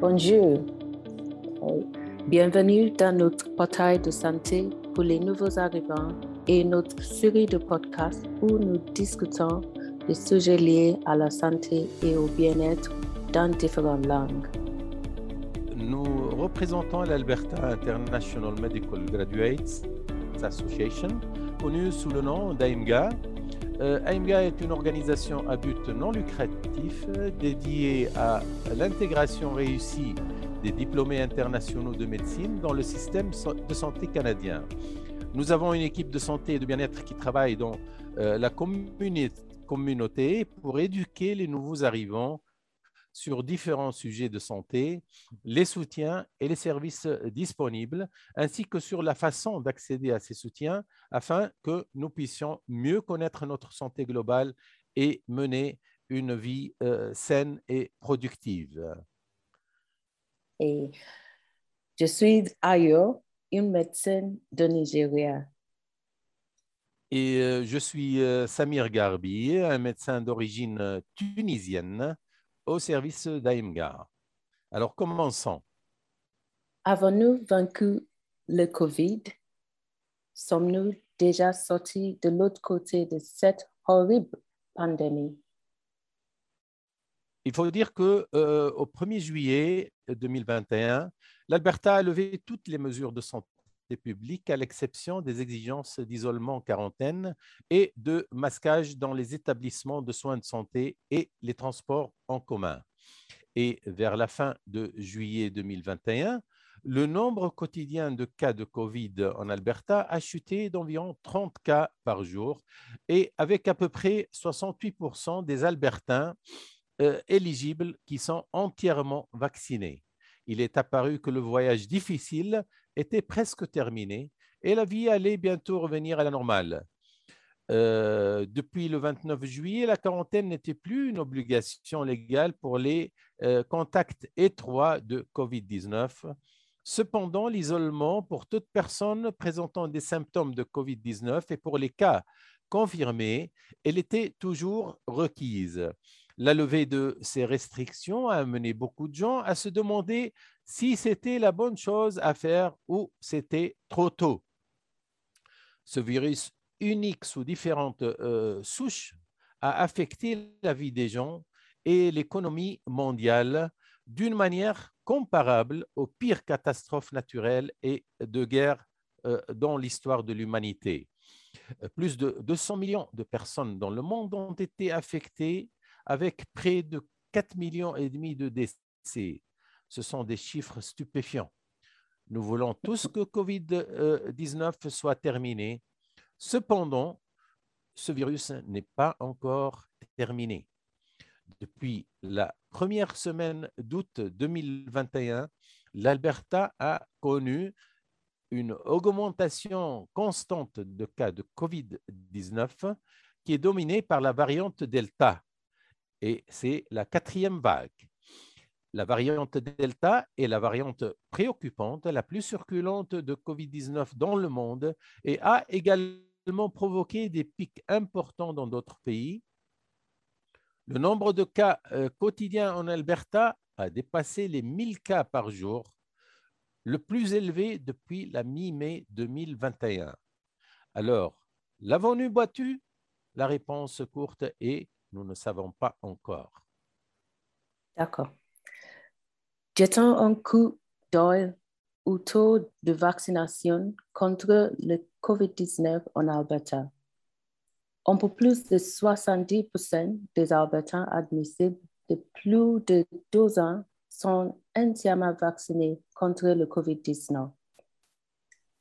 Bonjour. Bienvenue dans notre portail de santé pour les nouveaux arrivants et notre série de podcasts où nous discutons des sujets liés à la santé et au bien-être dans différentes langues. Nous représentons l'Alberta International Medical Graduates Association, connue sous le nom d'AIMGA. Euh, AIMGA est une organisation à but non lucratif euh, dédiée à l'intégration réussie des diplômés internationaux de médecine dans le système de santé canadien. Nous avons une équipe de santé et de bien-être qui travaille dans euh, la communauté pour éduquer les nouveaux arrivants sur différents sujets de santé, les soutiens et les services disponibles, ainsi que sur la façon d'accéder à ces soutiens afin que nous puissions mieux connaître notre santé globale et mener une vie euh, saine et productive. Et je suis Ayo, une médecine de Nigeria. Et euh, je suis euh, Samir Garbi, un médecin d'origine tunisienne au service d'AIMGA. Alors commençons. Avons-nous vaincu le COVID? Sommes-nous déjà sortis de l'autre côté de cette horrible pandémie? Il faut dire que euh, au 1er juillet 2021, l'Alberta a levé toutes les mesures de santé publique à l'exception des exigences d'isolement en quarantaine et de masquage dans les établissements de soins de santé et les transports en commun. Et vers la fin de juillet 2021, le nombre quotidien de cas de COVID en Alberta a chuté d'environ 30 cas par jour et avec à peu près 68% des Albertains euh, éligibles qui sont entièrement vaccinés. Il est apparu que le voyage difficile était presque terminé et la vie allait bientôt revenir à la normale. Euh, depuis le 29 juillet, la quarantaine n'était plus une obligation légale pour les euh, contacts étroits de COVID-19. Cependant, l'isolement pour toute personne présentant des symptômes de COVID-19 et pour les cas confirmés, elle était toujours requise. La levée de ces restrictions a amené beaucoup de gens à se demander si c'était la bonne chose à faire ou c'était trop tôt. Ce virus unique sous différentes euh, souches a affecté la vie des gens et l'économie mondiale d'une manière comparable aux pires catastrophes naturelles et de guerre euh, dans l'histoire de l'humanité. Plus de 200 millions de personnes dans le monde ont été affectées avec près de 4 millions de décès. Ce sont des chiffres stupéfiants. Nous voulons tous que COVID-19 soit terminé. Cependant, ce virus n'est pas encore terminé. Depuis la première semaine d'août 2021, l'Alberta a connu une augmentation constante de cas de COVID-19 qui est dominée par la variante Delta. Et c'est la quatrième vague. La variante Delta est la variante préoccupante, la plus circulante de COVID-19 dans le monde et a également provoqué des pics importants dans d'autres pays. Le nombre de cas euh, quotidiens en Alberta a dépassé les 1000 cas par jour, le plus élevé depuis la mi-mai 2021. Alors, l'avons-nous battu? La réponse courte est nous ne savons pas encore. D'accord. Jetons un coup d'œil au taux de vaccination contre le COVID-19 en Alberta. Un peu plus de 70% des Albertains admissibles de plus de 12 ans sont entièrement vaccinés contre le COVID-19.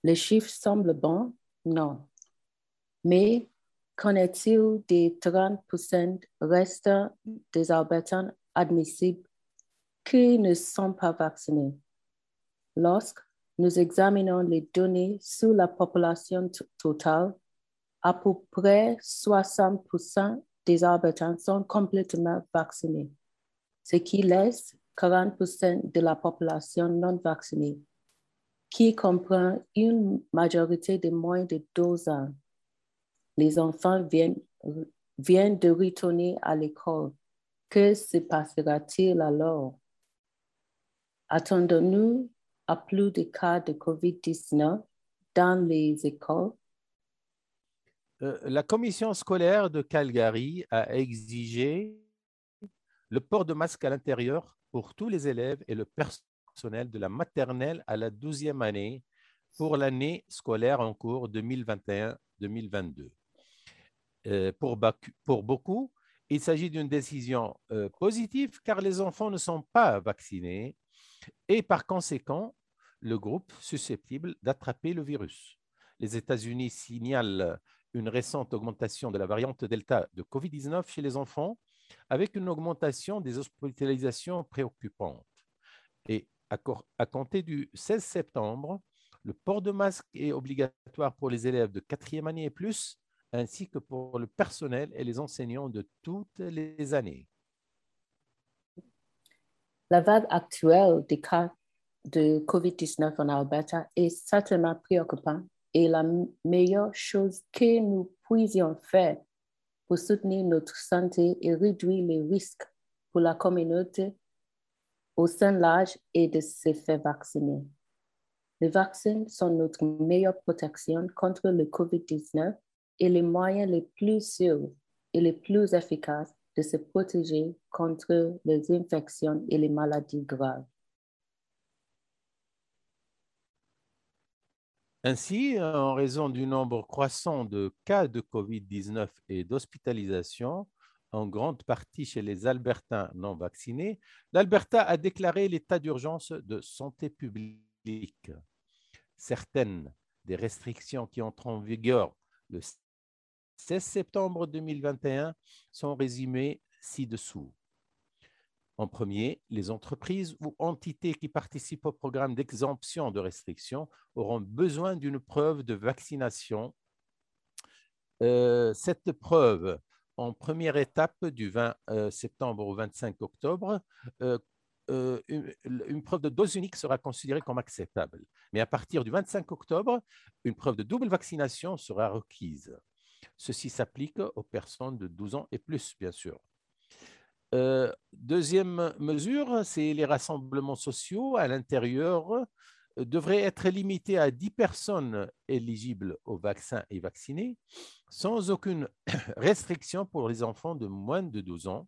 Les chiffres semblent bons? Non. Mais qu'en est-il des 30% restants des Albertains admissibles qui ne sont pas vaccinés? Lorsque nous examinons les données sur la population totale, à peu près 60% des Albertains sont complètement vaccinés, ce qui laisse 40% de la population non vaccinée, qui comprend une majorité de moins de 12 ans. Les enfants viennent, viennent de retourner à l'école. Que se passera-t-il alors? Attendons-nous à plus de cas de COVID-19 dans les écoles? Euh, la commission scolaire de Calgary a exigé le port de masque à l'intérieur pour tous les élèves et le personnel de la maternelle à la 12e année pour l'année scolaire en cours 2021-2022. Euh, pour, beaucoup, il s'agit d'une décision euh, positive car les enfants ne sont pas vaccinés et par conséquent, le groupe susceptible d'attraper le virus. Les États-Unis signalent une récente augmentation de la variante Delta de COVID-19 chez les enfants, avec une augmentation des hospitalisations préoccupantes. Et à, compter du 16 septembre, le port de masque est obligatoire pour les élèves de quatrième année et plus, ainsi que pour le personnel et les enseignants de toutes les années. La vague actuelle des cas de COVID-19 en Alberta est certainement préoccupante et la meilleure chose que nous puissions faire pour soutenir notre santé et réduire les risques pour la communauté au sein l'âge et de se faire vacciner. Les vaccins sont notre meilleure protection contre le COVID-19 et les moyens les plus sûrs et les plus efficaces de se protéger contre les infections et les maladies graves. Ainsi, en raison du nombre croissant de cas de COVID-19 et d'hospitalisation, en grande partie chez les Albertains non vaccinés, l'Alberta a déclaré l'état d'urgence de santé publique. Certaines des restrictions qui entrent en vigueur le 16 septembre 2021 sont résumées ci-dessous. En premier, les entreprises ou entités qui participent au programme d'exemption de restrictions auront besoin d'une preuve de vaccination. Euh, cette preuve, en première étape du 20 euh, septembre au 25 octobre, euh, une, une, preuve de dose unique sera considérée comme acceptable. Mais à partir du 25 octobre, une preuve de double vaccination sera requise. Ceci s'applique aux personnes de 12 ans et plus, bien sûr. Euh, deuxième mesure, c'est les rassemblements sociaux à l'intérieur euh, devraient être limités à 10 personnes éligibles au vaccin et vaccinées, sans aucune restriction pour les enfants de moins de 12 ans.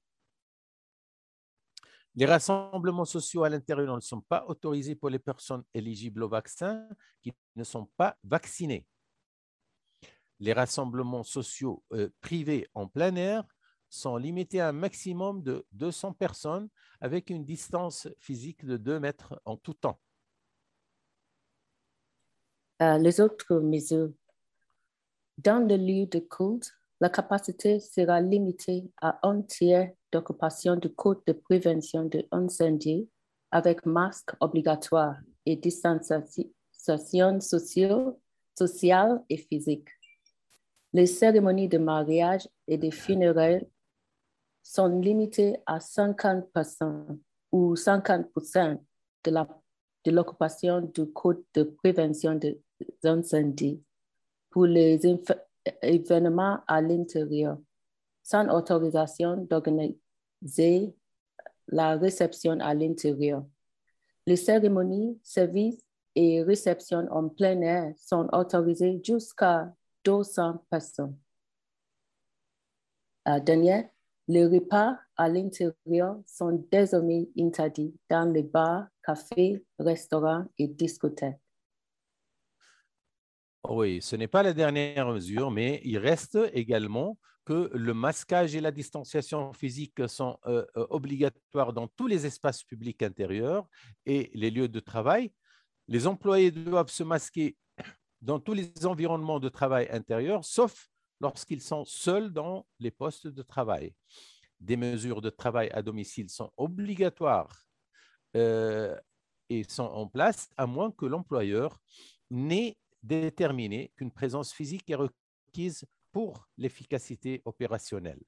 Les rassemblements sociaux à l'intérieur ne sont pas autorisés pour les personnes éligibles au vaccin qui ne sont pas vaccinées. Les rassemblements sociaux euh, privés en plein air sont limités à un maximum de 200 personnes avec une distance physique de 2 mètres en tout temps. Euh, les autres mesures. Dans le lieu de culte, la capacité sera limitée à un tiers d'occupation du code de prévention de incendie avec masque obligatoire et distanciation sociale et physique. Les cérémonies de mariage et de funérailles sont limités à 50% ou 50% de, la, de l'occupation du code de prévention des incendies pour les événements à l'intérieur, sans autorisation d'organiser la réception à l'intérieur. Les cérémonies, services et réceptions en plein air sont autorisées jusqu'à 200 personnes. Euh, les repas à l'intérieur sont désormais interdits dans les bars, cafés, restaurants et discothèques. Oui, ce n'est pas la dernière mesure, mais il reste également que le masquage et la distanciation physique sont euh, euh, obligatoires dans tous les espaces publics intérieurs et les lieux de travail. Les employés doivent se masquer dans tous les environnements de travail intérieurs, sauf lorsqu'ils sont seuls dans les postes de travail. Des mesures de travail à domicile sont obligatoires euh, et sont en place à moins que l'employeur n'ait déterminé qu'une présence physique est requise pour l'efficacité opérationnelle.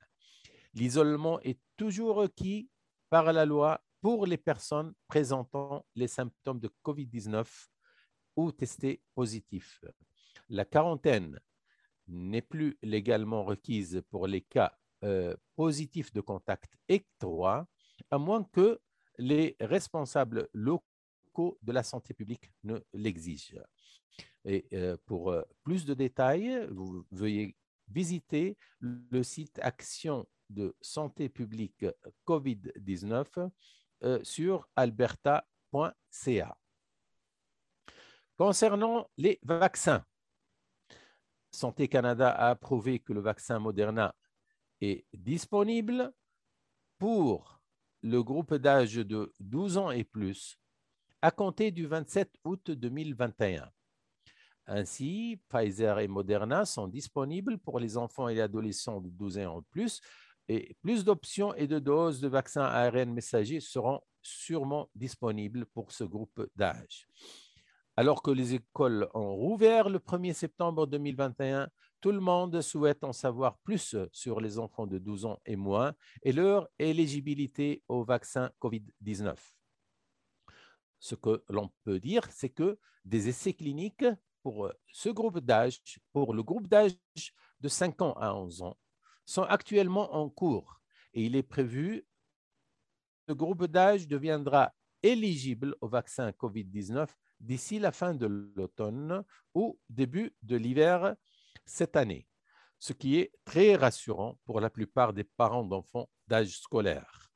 L'isolement est toujours requis par la loi pour les personnes présentant les symptômes de COVID-19 ou testés positifs. La quarantaine n'est plus légalement requise pour les cas euh, positifs de contact étroit, à moins que les responsables locaux de la santé publique ne l'exigent. Et pour plus de détails, vous veuillez visiter le site Action de santé publique COVID-19 sur alberta.ca. Concernant les vaccins, Santé Canada a approuvé que le vaccin Moderna est disponible pour le groupe d'âge de 12 ans et plus à compter du 27 août 2021. Ainsi, Pfizer et Moderna sont disponibles pour les enfants et les adolescents de 12 ans et plus, et plus d'options et de doses de vaccins ARN messager seront sûrement disponibles pour ce groupe d'âge. Alors que les écoles ont rouvert le 1er septembre 2021, tout le monde souhaite en savoir plus sur les enfants de 12 ans et moins et leur éligibilité au vaccin COVID-19. Ce que l'on peut dire, c'est que des essais cliniques pour ce groupe d'âge, pour le groupe d'âge de 5 ans à 11 ans, sont actuellement en cours et il est prévu que ce groupe d'âge deviendra éligible au vaccin COVID-19 d'ici la fin de l'automne ou début de l'hiver cette année, ce qui est très rassurant pour la plupart des parents d'enfants d'âge scolaire.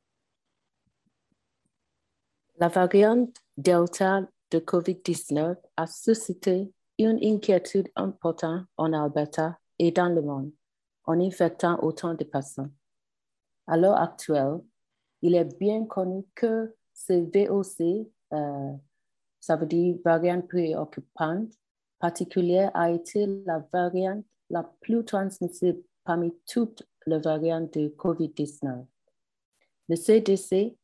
La variante Delta de COVID-19 a suscité une inquiétude importante en Alberta et dans le monde en infectant autant de patients. À l'heure actuelle, il est bien connu que ce VOC euh, ça veut dire variante préoccupante particulière a été la variante la plus transmissible parmi toutes les variantes de COVID-19. Le CDC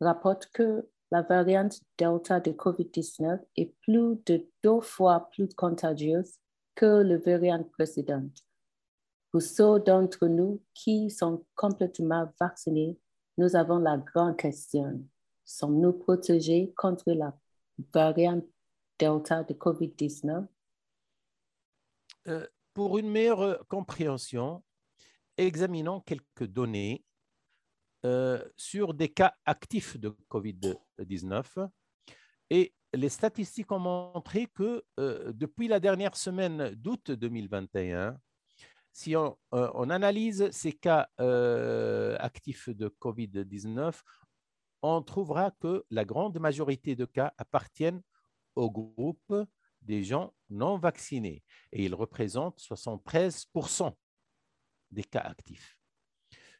rapporte que la variante Delta de COVID-19 est plus de deux fois plus contagieuse que le variant précédent. Pour ceux d'entre nous qui sont complètement vaccinés, nous avons la grande question. Sommes-nous protégés contre la variante Delta de COVID-19? Euh, pour une meilleure compréhension, examinons quelques données euh, sur des cas actifs de COVID-19. Et les statistiques ont montré que euh, depuis la dernière semaine d'août 2021, si on, on, analyse ces cas actifs de COVID-19, on trouvera que la grande majorité de cas appartiennent au groupe des gens non vaccinés et ils représentent 73% des cas actifs,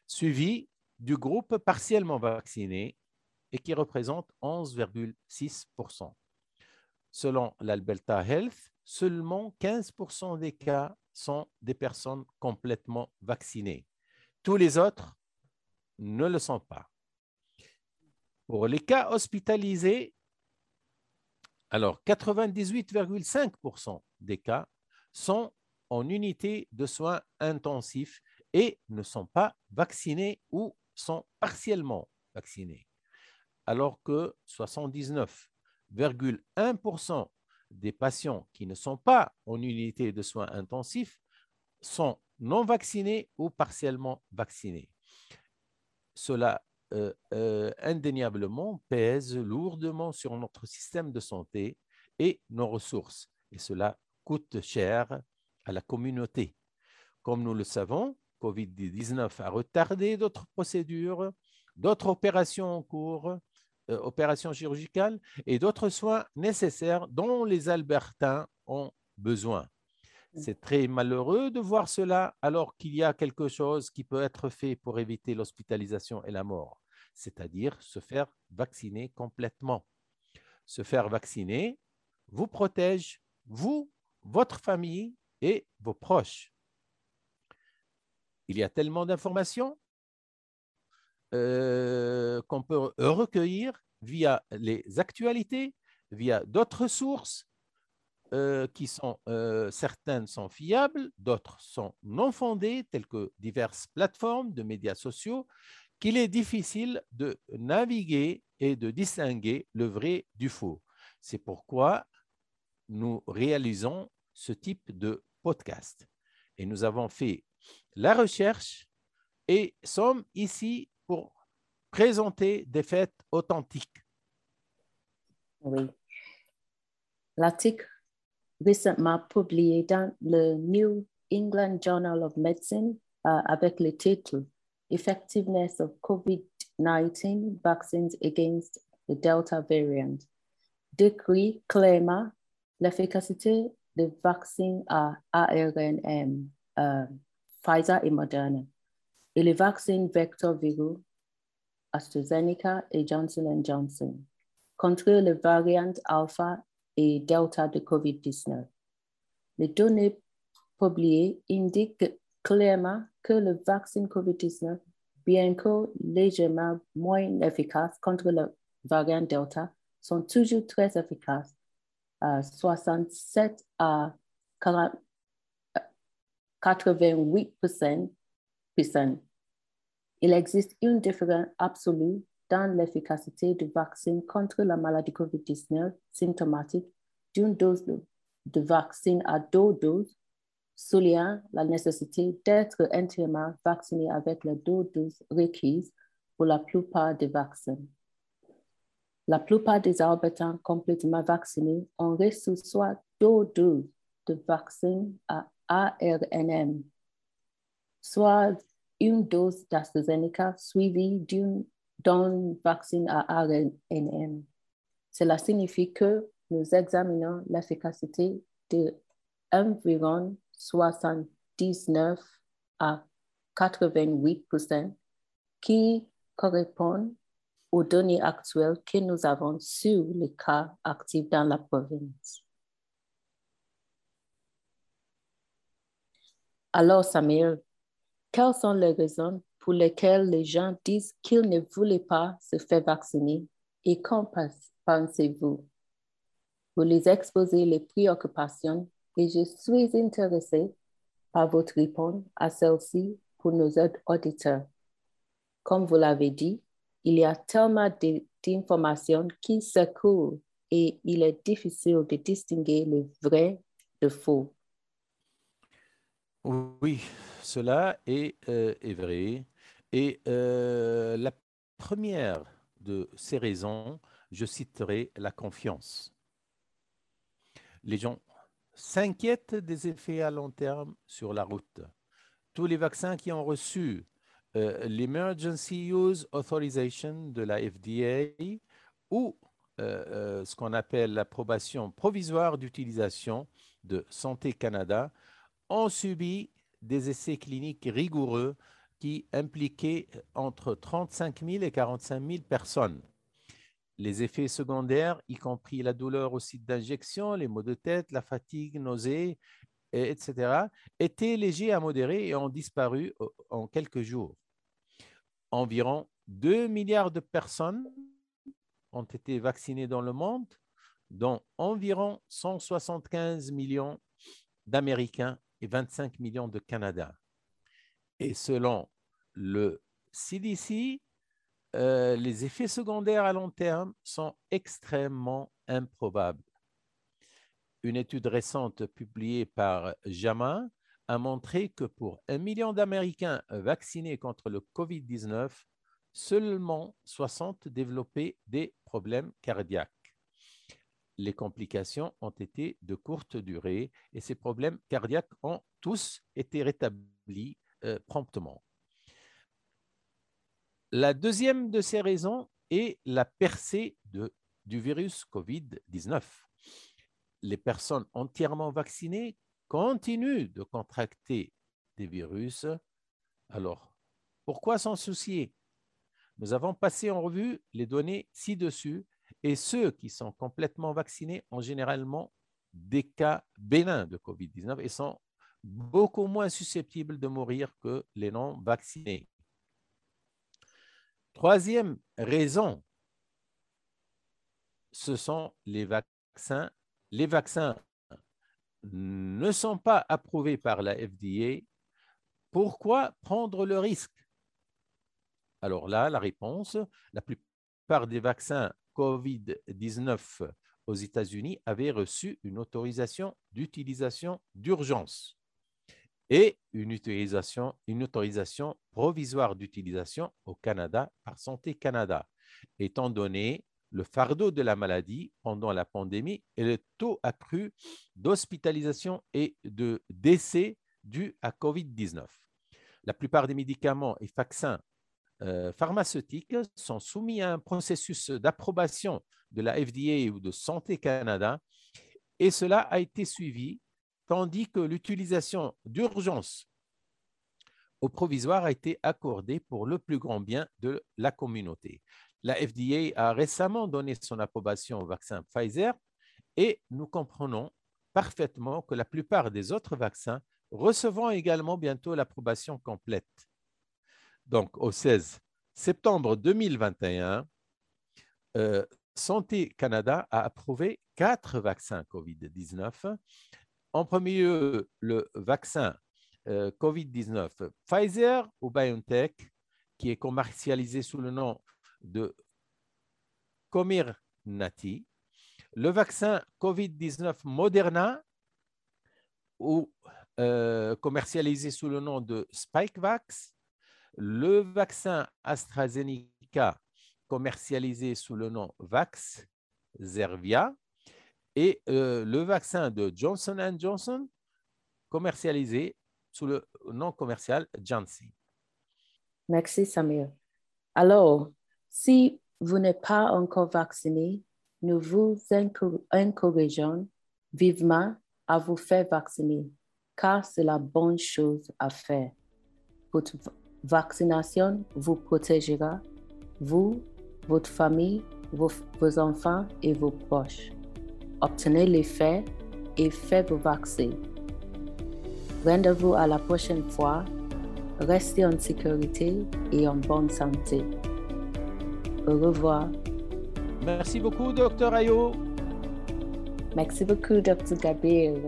suivi du groupe partiellement vacciné et qui représente 11,6%. Selon l'Alberta Health, seulement 15% des cas sont des personnes complètement vaccinées. Tous les autres ne le sont pas. Pour les cas hospitalisés, alors 98,5% des cas sont en unité de soins intensifs et ne sont pas vaccinés ou sont partiellement vaccinés, alors que 79,1% des patients qui ne sont pas en unité de soins intensifs sont non vaccinés ou partiellement vaccinés. Cela indéniablement pèse lourdement sur notre système de santé et nos ressources. Et cela coûte cher à la communauté. Comme nous le savons, COVID-19 a retardé d'autres procédures, d'autres opérations en cours, euh, opérations chirurgicales et d'autres soins nécessaires dont les Albertains ont besoin. C'est très malheureux de voir cela alors qu'il y a quelque chose qui peut être fait pour éviter l'hospitalisation et la mort c'est-à-dire se faire vacciner complètement. Se faire vacciner vous protège, vous, votre famille et vos proches. Il y a tellement d'informations euh, qu'on peut recueillir via les actualités, via d'autres sources euh, qui sont, euh, certaines sont fiables, d'autres sont non fondées, telles que diverses plateformes de médias sociaux, qu'il est difficile de naviguer et de distinguer le vrai du faux. C'est pourquoi nous réalisons ce type de podcast. Et nous avons fait la recherche et sommes ici pour présenter des faits authentiques. Oui, L'article récemment publié dans le New England Journal of Medicine uh, avec le titre Effectiveness of COVID-19 Vaccines Against the Delta Variant. Décrit clairement l'efficacité des vaccins à ARNM, uh, Pfizer et Moderna, et les vaccins vector virus AstraZeneca et Johnson Johnson. Contre les variantes alpha et delta de COVID-19. Les données publiées indiquent clairement que le vaccin COVID-19, bien que légèrement moins efficace contre la variante delta, sont toujours très efficaces, à 67 à 88%. Il existe une différence absolue dans l'efficacité du vaccin contre la maladie COVID-19 symptomatique d'une dose de, vaccin à deux doses, soulignant la nécessité d'être entièrement vacciné avec les doses requises pour la plupart des vaccins. La plupart des habitants complètement vaccinés ont reçu soit deux doses de vaccin à ARNM, soit une dose d'AstraZeneca suivie d'une d'un vaccin à ARNM. Cela signifie que nous examinons l'efficacité de environ 79 à 88% qui correspond aux données actuelles que nous avons sur les cas actifs dans la province. Alors, Samir, quelles sont les raisons pour lesquelles les gens disent qu'ils ne voulaient pas se faire vacciner et qu'en pensez-vous? Vous les exposez les préoccupations et je suis intéressée par votre réponse à celle-ci pour nos auditeurs. Comme vous l'avez dit, il y a tellement d'informations qui courent et il est difficile de distinguer le vrai de faux. Oui, cela est, euh, vrai. Et euh, la première de ces raisons, je citerai la confiance. Les gens s'inquiètent des effets à long terme sur la route. Tous les vaccins qui ont reçu euh, l'Emergency Use Authorization de la FDA ou euh, euh, ce qu'on appelle l'approbation provisoire d'utilisation de Santé Canada ont subi des essais cliniques rigoureux qui impliquaient entre 35 000 et 45 000 personnes. Les effets secondaires, y compris la douleur au site d'injection, les maux de tête, la fatigue, nausées, etc., étaient légers à modérés et ont disparu en quelques jours environ 2 milliards de personnes ont été vaccinées dans le monde, dont environ 175 millions d'Américains et 25 millions de Canadiens. Et selon le CDC, euh, les effets secondaires à long terme sont extrêmement improbables. Une étude récente publiée par JAMA a montré que pour un million d'Américains vaccinés contre le COVID-19, seulement 60 développaient des problèmes cardiaques. Les complications ont été de courte durée et ces problèmes cardiaques ont tous été rétablis euh, promptement. La deuxième de ces raisons est la percée du virus COVID-19. Les personnes entièrement vaccinées continue de contracter des virus, alors pourquoi s'en soucier? Nous avons passé en revue les données ci-dessus et ceux qui sont complètement vaccinés ont généralement des cas bénins de COVID-19 et sont beaucoup moins susceptibles de mourir que les non vaccinés. Troisième raison, ce sont les vaccins. Les vaccins ne sont pas approuvés par la FDA, pourquoi prendre le risque? Alors là, la réponse, la plupart des vaccins COVID-19 aux États-Unis avaient reçu une autorisation d'utilisation d'urgence et une autorisation, provisoire d'utilisation au Canada par Santé Canada, étant donné le fardeau de la maladie pendant la pandémie et le taux accru d'hospitalisation et de décès dus à COVID-19. La plupart des médicaments et vaccins euh, pharmaceutiques sont soumis à un processus d'approbation de la FDA ou de Santé Canada et cela a été suivi, tandis que l'utilisation d'urgence au provisoire a été accordée pour le plus grand bien de la communauté. La FDA a récemment donné son approbation au vaccin Pfizer et nous comprenons parfaitement que la plupart des autres vaccins recevront également bientôt l'approbation complète. Donc, au 16 septembre 2021, euh, Santé Canada a approuvé quatre vaccins COVID-19. En premier lieu, le vaccin euh, COVID-19 Pfizer ou BioNTech, qui est commercialisé sous le nom de Comirnaty, le vaccin COVID-19 Moderna, ou euh, commercialisé sous le nom de Spikevax, le vaccin AstraZeneca, commercialisé sous le nom Vax Zervia, et euh, le vaccin de Johnson Johnson, commercialisé sous le nom commercial Janssen. Merci, Samir. Alors, si vous n'êtes pas encore vacciné, nous vous encourageons vivement à vous faire vacciner, car c'est la bonne chose à faire. Votre vaccination vous protégera, vous, votre famille, vos, vos enfants et vos proches. Obtenez les faits et faites vos vaccins. Rendez-vous à la prochaine fois. Restez en sécurité et en bonne santé. Au revoir. Merci beaucoup, Dr. Ayo. Merci beaucoup, Dr. Gabriel.